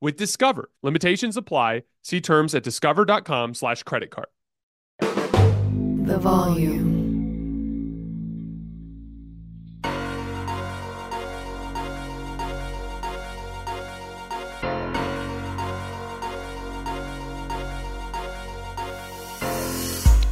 with Discover. Limitations apply. See terms at discover.com slash credit card. The volume.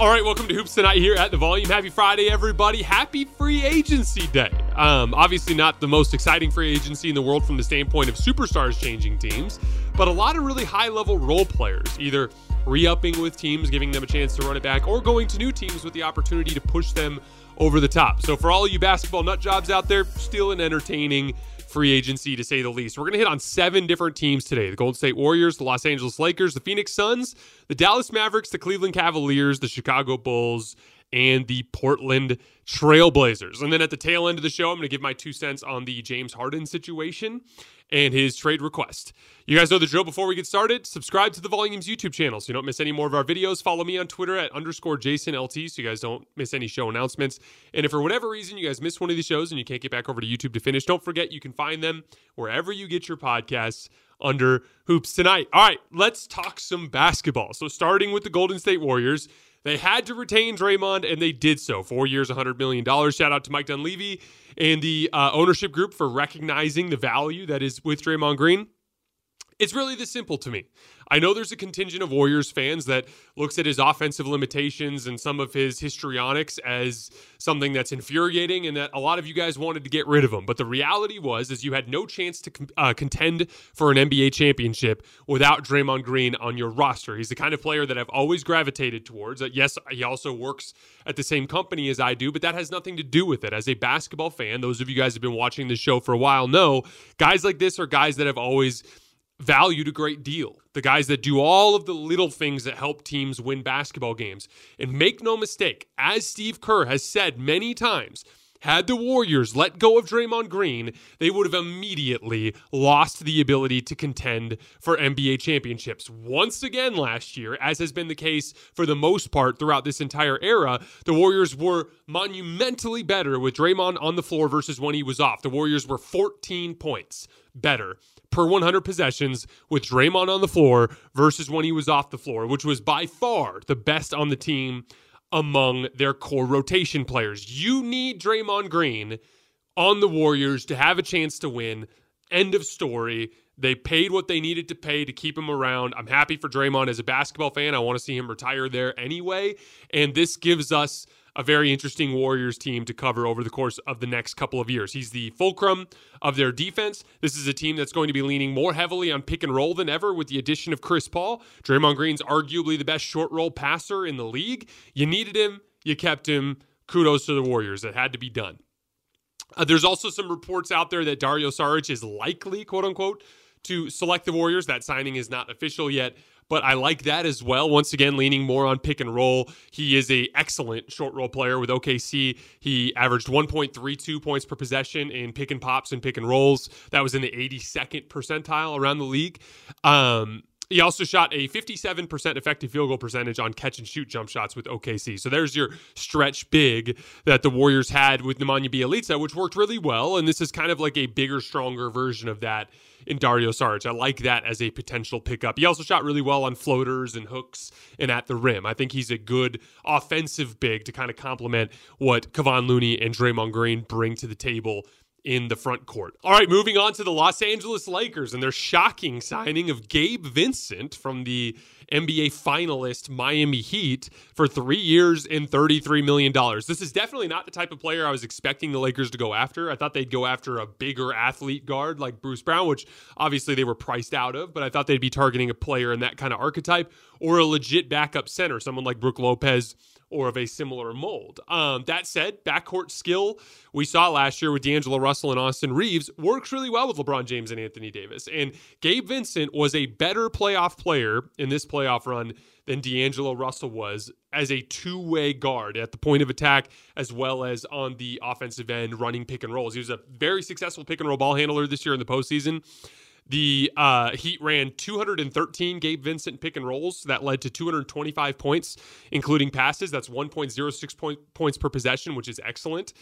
All right, welcome to Hoops Tonight here at the Volume. Happy Friday, everybody. Happy free agency day. Um, obviously, not the most exciting free agency in the world from the standpoint of superstars changing teams, but a lot of really high level role players, either re upping with teams, giving them a chance to run it back, or going to new teams with the opportunity to push them over the top. So, for all you basketball nut jobs out there, still an entertaining free agency to say the least. We're going to hit on seven different teams today the Golden State Warriors, the Los Angeles Lakers, the Phoenix Suns, the Dallas Mavericks, the Cleveland Cavaliers, the Chicago Bulls, and the Portland Trailblazers. And then at the tail end of the show, I'm going to give my two cents on the James Harden situation and his trade request. You guys know the drill. Before we get started, subscribe to the Volumes YouTube channel so you don't miss any more of our videos. Follow me on Twitter at underscore JasonLT so you guys don't miss any show announcements. And if for whatever reason you guys miss one of these shows and you can't get back over to YouTube to finish, don't forget you can find them wherever you get your podcasts under Hoops Tonight. All right, let's talk some basketball. So starting with the Golden State Warriors. They had to retain Draymond, and they did so. Four years, $100 million. Shout out to Mike Dunleavy and the uh, ownership group for recognizing the value that is with Draymond Green. It's really this simple to me. I know there's a contingent of Warriors fans that looks at his offensive limitations and some of his histrionics as something that's infuriating and that a lot of you guys wanted to get rid of him. But the reality was is you had no chance to uh, contend for an NBA championship without Draymond Green on your roster. He's the kind of player that I've always gravitated towards. Uh, yes, he also works at the same company as I do, but that has nothing to do with it. As a basketball fan, those of you guys have been watching the show for a while know guys like this are guys that have always valued a great deal. The guys that do all of the little things that help teams win basketball games. And make no mistake, as Steve Kerr has said many times, had the Warriors let go of Draymond Green, they would have immediately lost the ability to contend for NBA championships. Once again last year, as has been the case for the most part throughout this entire era, the Warriors were monumentally better with Draymond on the floor versus when he was off. The Warriors were 14 points better per 100 possessions with Draymond on the floor versus when he was off the floor, which was by far the best on the team among their core rotation players. You need Draymond Green on the Warriors to have a chance to win. End of story. They paid what they needed to pay to keep him around. I'm happy for Draymond as a basketball fan. I want to see him retire there anyway. And this gives us a very interesting Warriors team to cover over the course of the next couple of years. He's the fulcrum of their defense. This is a team that's going to be leaning more heavily on pick and roll than ever with the addition of Chris Paul. Draymond Green's arguably the best short roll passer in the league. You needed him, you kept him. Kudos to the Warriors. It had to be done. Uh, there's also some reports out there that Dario Saric is likely, quote unquote, to select the Warriors. That signing is not official yet but I like that as well. Once again, leaning more on pick and roll. He is a excellent short roll player with OKC. He averaged 1.32 points per possession in pick and pops and pick and rolls. That was in the 82nd percentile around the league. Um, He also shot a 57% effective field goal percentage on catch and shoot jump shots with OKC. So there's your stretch big that the Warriors had with Nemanja Bjelica, which worked really well. And this is kind of like a bigger, stronger version of that in Dario Saric. I like that as a potential pickup. He also shot really well on floaters and hooks and at the rim. I think he's a good offensive big to kind of complement what Kevon Looney and Draymond Green bring to the table in the front court. All right, moving on to the Los Angeles Lakers and their shocking signing of Gabe Vincent from the NBA finalist Miami Heat for three years and $33 million. This is definitely not the type of player I was expecting the Lakers to go after. I thought they'd go after a bigger athlete guard like Bruce Brown, which obviously they were priced out of, but I thought they'd be targeting a player in that kind of archetype or a legit backup center, someone like Brook Lopez or of a similar mold. Um, that said, backcourt skill we saw last year with D'Angelo Russell and Austin Reaves works really well with LeBron James and Anthony Davis. And Gabe Vincent was a better playoff player in this playoff run than D'Angelo Russell was as a two way guard at the point of attack as well as on the offensive end running pick and rolls. He was a very successful pick and roll ball handler this year in the postseason. The uh, Heat ran 213 Gabe Vincent pick and rolls that led to 225 points, including passes. That's 1.06 point, points per possession, which is excellent.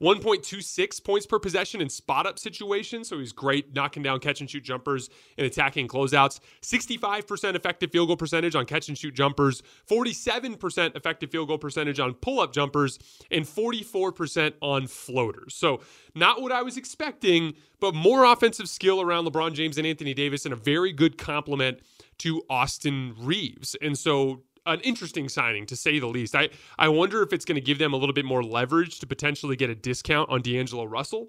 1.26 points per possession in spot up situations. So he's great knocking down catch and shoot jumpers and attacking closeouts. 65% effective field goal percentage on catch and shoot jumpers, 47% effective field goal percentage on pull up jumpers, and 44% on floaters. So not what I was expecting, but more offensive skill around LeBron James and Anthony Davis and a very good complement to Austin Reaves. And so an interesting signing to say the least. I I wonder if it's going to give them a little bit more leverage to potentially get a discount on D'Angelo Russell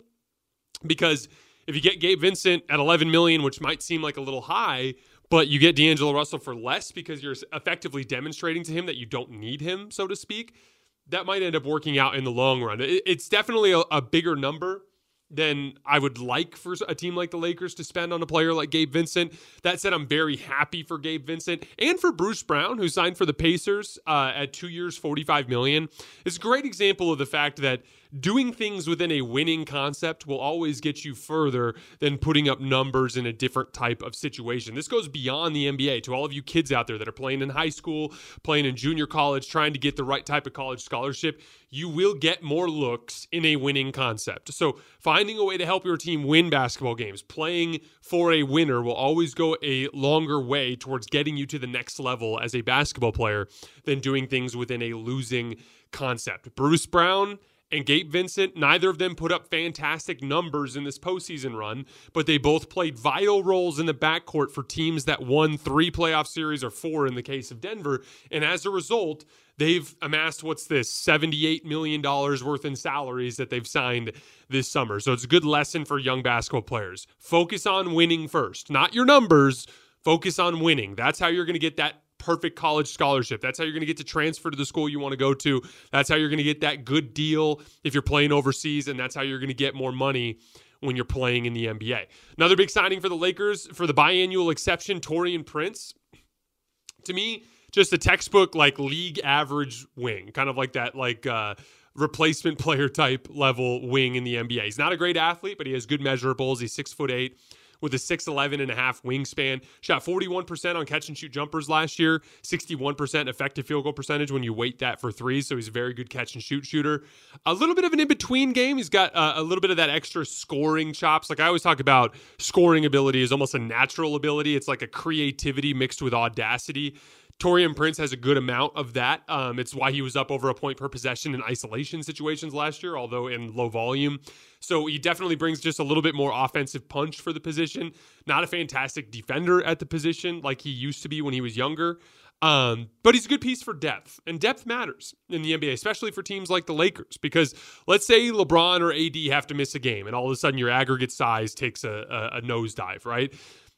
because if you get Gabe Vincent at 11 million, which might seem like a little high, but you get D'Angelo Russell for less because you're effectively demonstrating to him that you don't need him, so to speak. That might end up working out in the long run. It's definitely a, a bigger number than I would like for a team like the Lakers to spend on a player like Gabe Vincent. That said, I'm very happy for Gabe Vincent and for Bruce Brown, who signed for the Pacers uh, at two years, 45 million. It's a great example of the fact that doing things within a winning concept will always get you further than putting up numbers in a different type of situation. This goes beyond the NBA to all of you kids out there that are playing in high school, playing in junior college, trying to get the right type of college scholarship. You will get more looks in a winning concept. So, finding a way to help your team win basketball games, playing for a winner will always go a longer way towards getting you to the next level as a basketball player than doing things within a losing concept. Bruce Brown and Gabe Vincent, neither of them put up fantastic numbers in this postseason run, but they both played vital roles in the backcourt for teams that won three playoff series or four in the case of Denver. And as a result, they've amassed what's this $78 million worth in salaries that they've signed this summer. So it's a good lesson for young basketball players. Focus on winning first, not your numbers. Focus on winning. That's how you're going to get that perfect college scholarship. That's how you're going to get to transfer to the school you want to go to. That's how you're going to get that good deal if you're playing overseas, and that's how you're going to get more money when you're playing in the NBA. Another big signing for the Lakers for the biannual exception, Taurean Prince. To me, just a textbook like league average wing, kind of like that, like uh, replacement player type level wing in the NBA. He's not a great athlete, but he has good measurables. He's six foot eight with a 6'11 and a half wingspan. Shot 41% on catch and shoot jumpers last year, 61% effective field goal percentage when you weight that for threes. So he's a very good catch and shoot shooter. A little bit of an in between game. He's got uh, a little bit of that extra scoring chops. Like I always talk about scoring ability is almost a natural ability, it's like a creativity mixed with audacity. Taurean Prince has a good amount of that. Um, it's why he was up over a point per possession in isolation situations last year, although in low volume. So he definitely brings just a little bit more offensive punch for the position. Not a fantastic defender at the position like he used to be when he was younger. Um, but he's a good piece for depth, and depth matters in the NBA, especially for teams like the Lakers. Because let's say LeBron or AD have to miss a game, and all of a sudden your aggregate size takes a, a, a nosedive, right?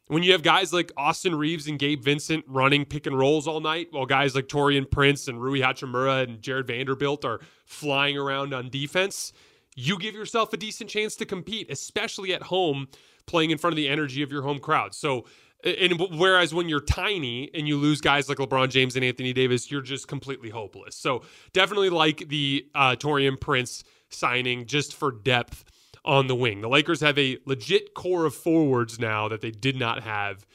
When you have guys like Austin Reaves and Gabe Vincent running pick and rolls all night, while guys like Taurean Prince and Rui Hachimura and Jarred Vanderbilt are flying around on defense, you give yourself a decent chance to compete, especially at home, playing in front of the energy of your home crowd. So, and whereas when you're tiny and you lose guys like LeBron James and Anthony Davis, you're just completely hopeless. So, definitely like the uh, Taurean Prince signing just for depth on the wing. The Lakers have a legit core of forwards now that they did not have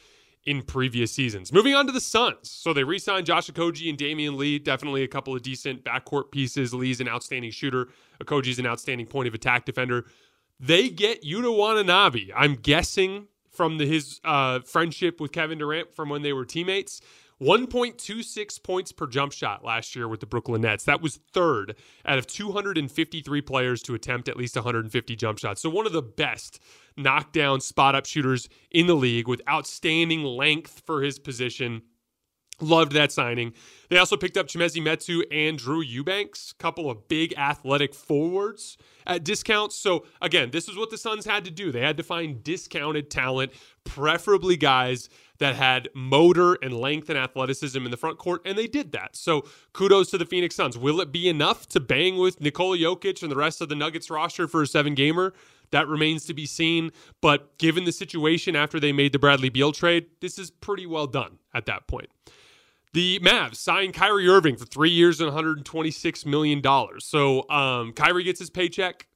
in previous seasons. Moving on to the Suns. So they re signed Josh Okogie and Damion Lee. Definitely a couple of decent backcourt pieces. Lee's an outstanding shooter, Okogie's an outstanding point of attack defender. They get Yuta Watanabe. I'm guessing from the, his uh, friendship with Kevin Durant from when they were teammates. 1.26 points per jump shot last year with the Brooklyn Nets. That was third out of 253 players to attempt at least 150 jump shots. So one of the best knockdown spot up shooters in the league with outstanding length for his position. Loved that signing. They also picked up Chimezie Metu and Drew Eubanks, couple of big athletic forwards at discounts. So again, this is what the Suns had to do. They had to find discounted talent, preferably guys that had motor and length and athleticism in the front court, and they did that. So kudos to the Phoenix Suns. Will it be enough to bang with Nikola Jokic and the rest of the Nuggets roster for a seven gamer? That remains to be seen. But given the situation after they made the Bradley Beal trade, this is pretty well done at that point. The Mavs signed Kyrie Irving for three years and $126 million. So um, Kyrie gets his paycheck.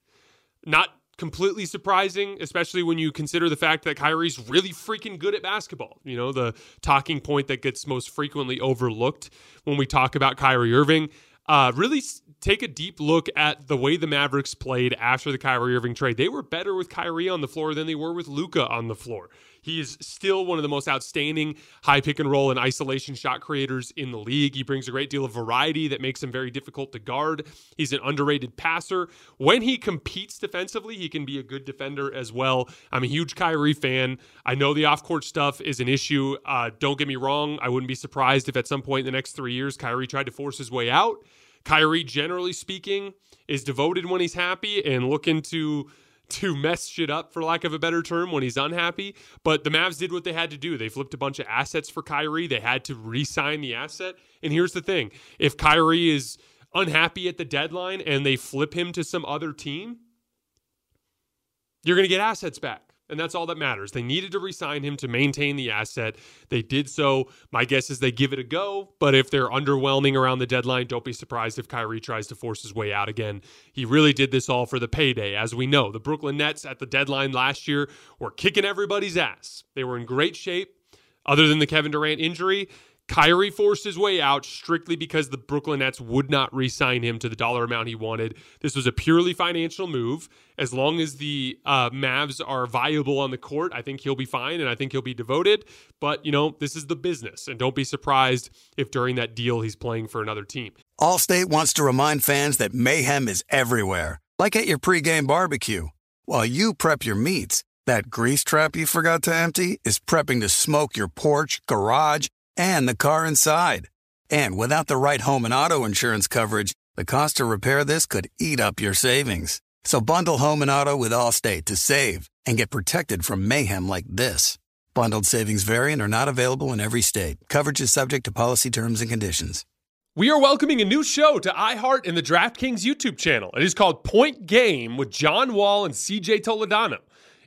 Not completely surprising, especially when you consider the fact that Kyrie's really freaking good at basketball. You know, the talking point that gets most frequently overlooked when we talk about Kyrie Irving. Uh, really take a deep look at the way the Mavericks played after the Kyrie Irving trade. They were better with Kyrie on the floor than they were with Luka on the floor. He is still one of the most outstanding high pick and roll and isolation shot creators in the league. He brings a great deal of variety that makes him very difficult to guard. He's an underrated passer. When he competes defensively, he can be a good defender as well. I'm a huge Kyrie fan. I know the off court stuff is an issue. Uh, don't get me wrong. I wouldn't be surprised if at some point in the next three years, Kyrie tried to force his way out. Kyrie, generally speaking, is devoted when he's happy and looking to to mess shit up, for lack of a better term, when he's unhappy. But the Mavs did what they had to do. They flipped a bunch of assets for Kyrie. They had to re sign the asset. And here's the thing if Kyrie is unhappy at the deadline and they flip him to some other team, you're going to get assets back and that's all that matters. They needed to resign him to maintain the asset. They did so. My guess is they give it a go, but if they're underwhelming around the deadline, don't be surprised if Kyrie tries to force his way out again. He really did this all for the payday. As we know, the Brooklyn Nets at the deadline last year were kicking everybody's ass. They were in great shape, other than the Kevin Durant injury. Kyrie forced his way out strictly because the Brooklyn Nets would not re sign him to the dollar amount he wanted. This was a purely financial move. As long as the uh, Mavs are viable on the court, I think he'll be fine and I think he'll be devoted. But, you know, this is the business. And don't be surprised if during that deal he's playing for another team. Allstate wants to remind fans that mayhem is everywhere, like at your pregame barbecue. While you prep your meats, that grease trap you forgot to empty is prepping to smoke your porch, garage, and the car inside. And without the right home and auto insurance coverage, the cost to repair this could eat up your savings. So bundle home and auto with Allstate to save and get protected from mayhem like this. Bundled savings variant are not available in every state. Coverage is subject to policy terms and conditions. We are welcoming a new show to iHeart and the DraftKings YouTube channel. It is called Point Game with John Wall and CJ Toledano.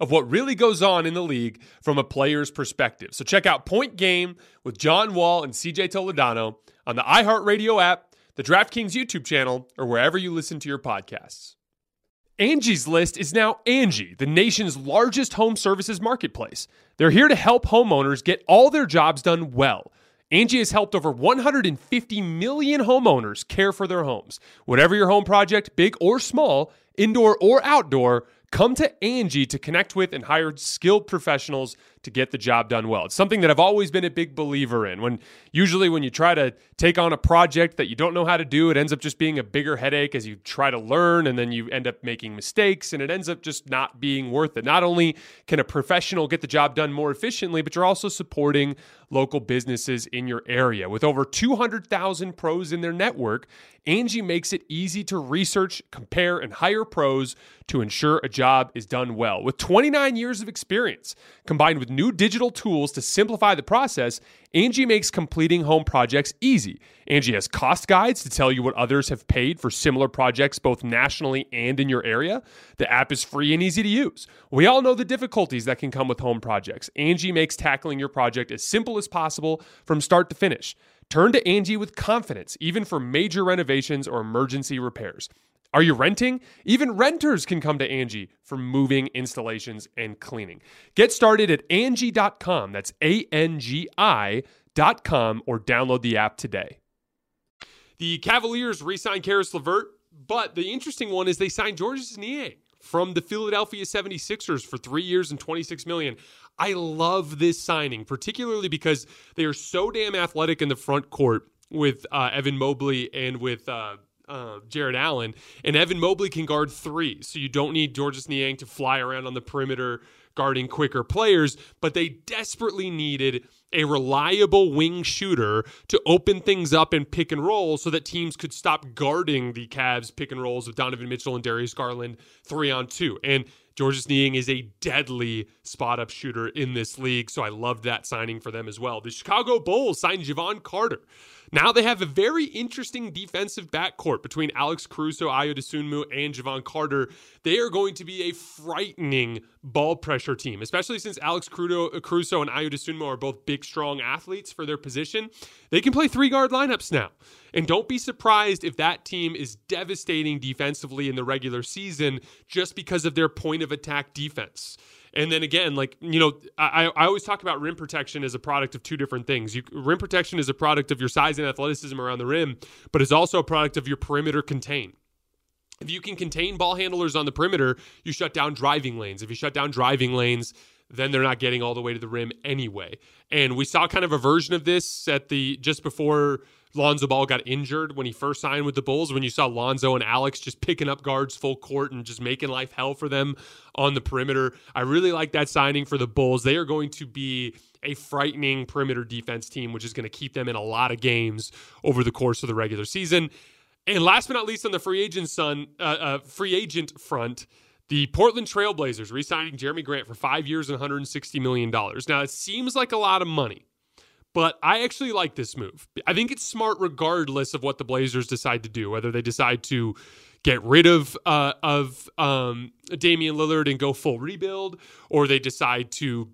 of what really goes on in the league from a player's perspective. So check out Point Game with John Wall and CJ Toledano on the iHeartRadio app, the DraftKings YouTube channel, or wherever you listen to your podcasts. Angie's List is now Angie, the nation's largest home services marketplace. They're here to help homeowners get all their jobs done well. Angie has helped over 150 million homeowners care for their homes. Whatever your home project, big or small, indoor or outdoor, Come to Angie to connect with and hire skilled professionals to get the job done well. It's something that I've always been a big believer in. When usually when you try to take on a project that you don't know how to do, it ends up just being a bigger headache as you try to learn and then you end up making mistakes and it ends up just not being worth it. Not only can a professional get the job done more efficiently, but you're also supporting local businesses in your area. With over 200,000 pros in their network, Angie makes it easy to research, compare and hire pros to ensure a job is done well. With 29 years of experience, combined new digital tools to simplify the process, Angie makes completing home projects easy. Angie has cost guides to tell you what others have paid for similar projects both nationally and in your area. The app is free and easy to use. We all know the difficulties that can come with home projects. Angie makes tackling your project as simple as possible from start to finish. Turn to Angie with confidence, even for major renovations or emergency repairs. Are you renting? Even renters can come to Angie for moving, installations, and cleaning. Get started at Angie.com. That's A N G I.com or download the app today. The Cavaliers re signed Caris LeVert, but the interesting one is they signed Georges Niang from the Philadelphia 76ers for three years and 26 million. I love this signing, particularly because they are so damn athletic in the front court with uh, Evan Mobley and with uh, uh, Jarrett Allen. And Evan Mobley can guard three, so you don't need Georges Niang to fly around on the perimeter guarding quicker players, but they desperately needed a reliable wing shooter to open things up and pick and roll so that teams could stop guarding the Cavs pick and rolls with Donovan Mitchell and Darius Garland three on two. And Georges Niang is a deadly spot up shooter in this league, so I loved that signing for them as well. The Chicago Bulls signed Jevon Carter. Now they have a very interesting defensive backcourt between Alex Caruso, Ayo Dosunmu, and Jevon Carter. They are going to be a frightening ball pressure team, especially since Alex Caruso and Ayo Dosunmu are both big, strong athletes for their position. They can play three guard lineups now. And don't be surprised if that team is devastating defensively in the regular season just because of their point of attack defense. And then again, like, you know, I, I always talk about rim protection as a product of two different things. You, rim protection is a product of your size and athleticism around the rim, but it's also a product of your perimeter contain. If you can contain ball handlers on the perimeter, you shut down driving lanes. If you shut down driving lanes, then they're not getting all the way to the rim anyway. And we saw kind of a version of this at the just before Lonzo Ball got injured when he first signed with the Bulls, when you saw Lonzo and Alex just picking up guards full court and just making life hell for them on the perimeter. I really like that signing for the Bulls. They are going to be a frightening perimeter defense team, which is going to keep them in a lot of games over the course of the regular season. And last but not least, on the free agent son, uh, uh, free agent front, the Portland Trailblazers re-signing Jerami Grant for five years and 160 million dollars. Now it seems like a lot of money. But I actually like this move. I think it's smart regardless of what the Blazers decide to do, whether they decide to get rid of uh, of um, Damian Lillard and go full rebuild, or they decide to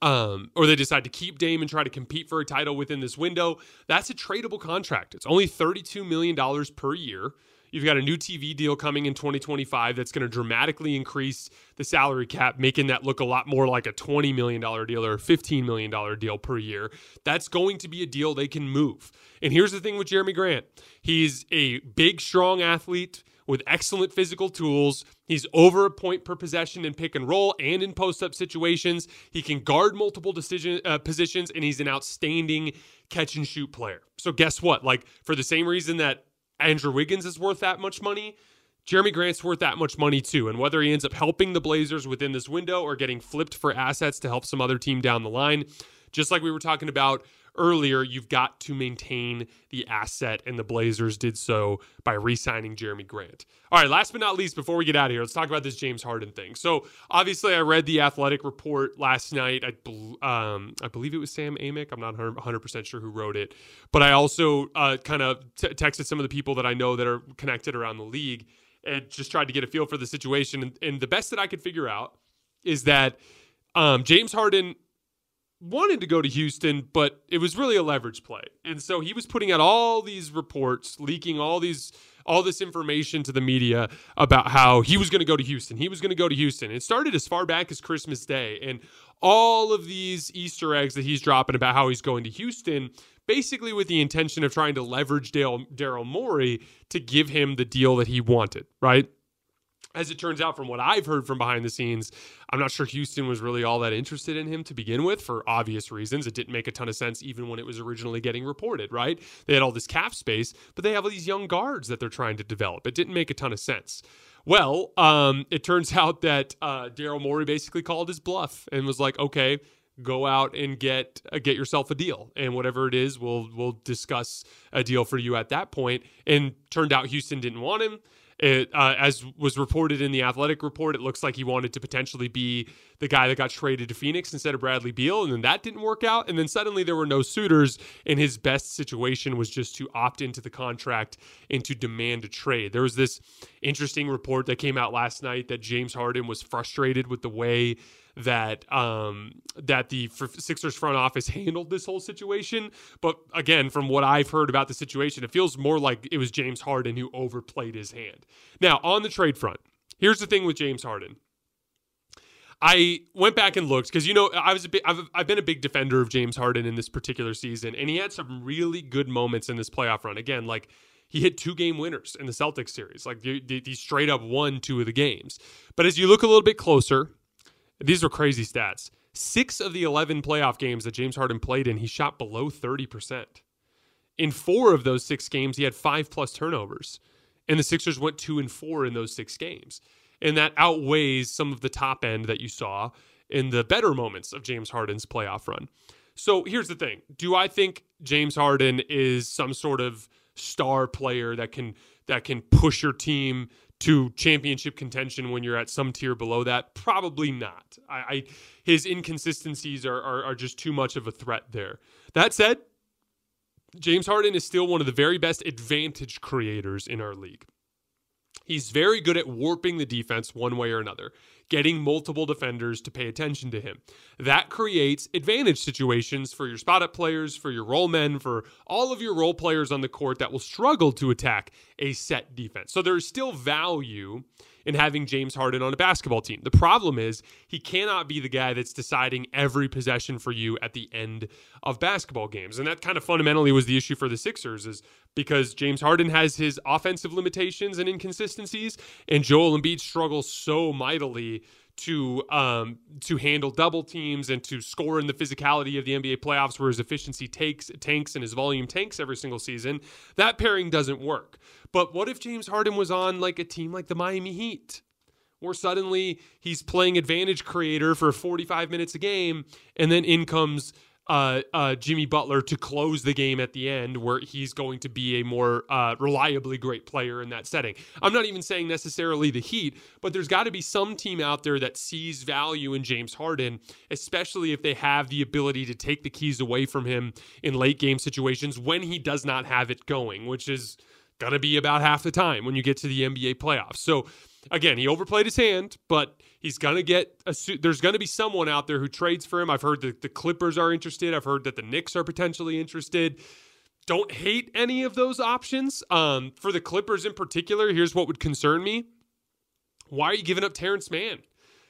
um, or they decide to keep Dame and try to compete for a title within this window. That's a tradable contract. It's only $32 million per year. You've got a new TV deal coming in 2025 that's going to dramatically increase the salary cap, making that look a lot more like a $20 million deal or a $15 million deal per year. That's going to be a deal they can move. And here's the thing with Jerami Grant he's a big, strong athlete with excellent physical tools. He's over a point per possession in pick and roll and in post up situations. He can guard multiple decision uh, positions, and he's an outstanding catch and shoot player. So guess what? Like for the same reason that Andrew Wiggins is worth that much money. Jerami Grant's worth that much money too. And whether he ends up helping the Blazers within this window or getting flipped for assets to help some other team down the line, just like we were talking about earlier, you've got to maintain the asset, and the Blazers did so by re signing Jerami Grant. All right, last but not least, before we get out of here, let's talk about this James Harden thing. So, obviously, I read the athletic report last night. I, um, I believe it was Sam Amick. I'm not 100% sure who wrote it, but I also uh, kind of t- texted some of the people that I know that are connected around the league and just tried to get a feel for the situation. And, and the best that I could figure out is that um, James Harden wanted to go to Houston, but it was really a leverage play. And so he was putting out all these reports, leaking all these all this information to the media about how he was going to go to Houston. He was going to go to Houston. It started as far back as Christmas Day and all of these Easter eggs that he's dropping about how he's going to Houston basically with the intention of trying to leverage Daryl Morey to give him the deal that he wanted, right? As it turns out, from what I've heard from behind the scenes, I'm not sure Houston was really all that interested in him to begin with for obvious reasons. It didn't make a ton of sense even when it was originally getting reported, right? They had all this cap space, but they have all these young guards that they're trying to develop. It didn't make a ton of sense. Well, um, it turns out that uh, Daryl Morey basically called his bluff and was like, okay, go out and get uh, get yourself a deal and whatever it is we'll we'll discuss a deal for you at that point and turned out Houston didn't want him It, uh, as was reported in the athletic report, it looks like he wanted to potentially be the guy that got traded to Phoenix instead of Bradley Beal, and then that didn't work out. And then suddenly there were no suitors, and his best situation was just to opt into the contract and to demand a trade. There was this interesting report that came out last night that James Harden was frustrated with the way that um, that the Sixers front office handled this whole situation. But again, from what I've heard about the situation, it feels more like it was James Harden who overplayed his hand. Now, on the trade front, here's the thing with James Harden. I went back and looked because you know I was a bit, I've, I've been a big defender of James Harden in this particular season, and he had some really good moments in this playoff run. Again, like he hit two game winners in the Celtics series, like he, he straight up won two of the games. But as you look a little bit closer, these are crazy stats. Six of the 11 playoff games that James Harden played in, he shot below 30%. In four of those six games, he had five plus turnovers. And the Sixers went two and four in those six games. And that outweighs some of the top end that you saw in the better moments of James Harden's playoff run. So here's the thing Do I think James Harden is some sort of star player that can that can push your team to championship contention when you're at some tier below that? Probably not. I, I his inconsistencies are, are, are just too much of a threat there. That said, James Harden is still one of the very best advantage creators in our league. He's very good at warping the defense one way or another, getting multiple defenders to pay attention to him. That creates advantage situations for your spot up players, for your role men, for all of your role players on the court that will struggle to attack a set defense. So there's still value in having James Harden on a basketball team. The problem is he cannot be the guy that's deciding every possession for you at the end of basketball games. And that kind of fundamentally was the issue for the Sixers is because James Harden has his offensive limitations and inconsistencies and Joel Embiid struggles so mightily to um, to handle double teams and to score in the physicality of the NBA playoffs, where his efficiency takes tanks and his volume tanks every single season. That pairing doesn't work. But what if James Harden was on like a team like the Miami Heat? Where suddenly he's playing advantage creator for 45 minutes a game, and then in comes uh, uh, Jimmy Butler to close the game at the end, where he's going to be a more uh, reliably great player in that setting. I'm not even saying necessarily the Heat, but there's got to be some team out there that sees value in James Harden, especially if they have the ability to take the keys away from him in late game situations when he does not have it going, which is going to be about half the time when you get to the NBA playoffs. So again, he overplayed his hand, but he's going to get a suit. there's going to be someone out there who trades for him. I've heard that the Clippers are interested. I've heard that the Knicks are potentially interested. Don't hate any of those options. Um, for the Clippers in particular, here's what would concern me. Why are you giving up Terance Mann?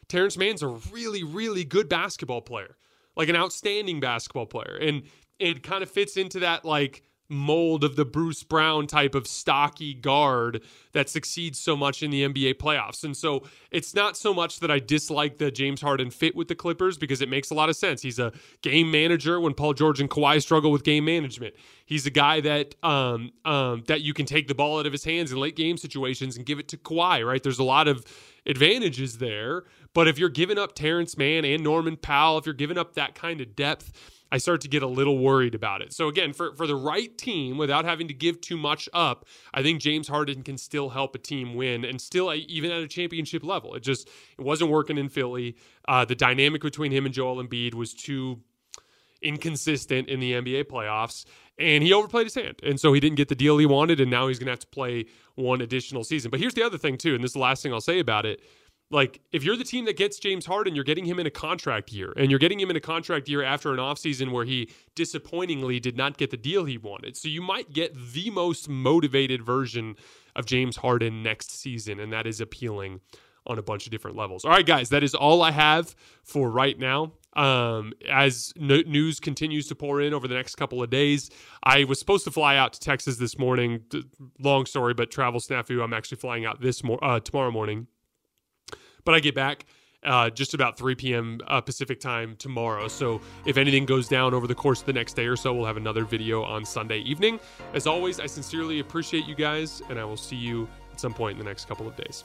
Terance Mann's a really, really good basketball player, like an outstanding basketball player. And it kind of fits into that like mold of the Bruce Brown type of stocky guard that succeeds so much in the NBA playoffs. And so it's not so much that I dislike the James Harden fit with the Clippers because it makes a lot of sense. He's a game manager when Paul George and Kawhi struggle with game management. He's a guy that um, um, that you can take the ball out of his hands in late game situations and give it to Kawhi, right? There's a lot of advantages there. But if you're giving up Terance Mann and Norman Powell, if you're giving up that kind of depth, I start to get a little worried about it. So again, for for the right team, without having to give too much up, I think James Harden can still help a team win, and still even at a championship level. It just it wasn't working in Philly. Uh, the dynamic between him and Joel Embiid was too inconsistent in the NBA playoffs, and he overplayed his hand, and so he didn't get the deal he wanted, and now he's going to have to play one additional season. But here's the other thing too, and this is the last thing I'll say about it like if you're the team that gets James Harden, you're getting him in a contract year, and you're getting him in a contract year after an offseason where he disappointingly did not get the deal he wanted. So you might get the most motivated version of James Harden next season, and that is appealing on a bunch of different levels. All right, guys, that is all I have for right now. Um, as news continues to pour in over the next couple of days, I was supposed to fly out to Texas this morning. long story, but travel snafu. I'm actually flying out this mo- uh, tomorrow morning but I get back uh, just about 3 p.m. Uh, Pacific time tomorrow. So if anything goes down over the course of the next day or so, we'll have another video on Sunday evening. As always, I sincerely appreciate you guys, and I will see you at some point in the next couple of days.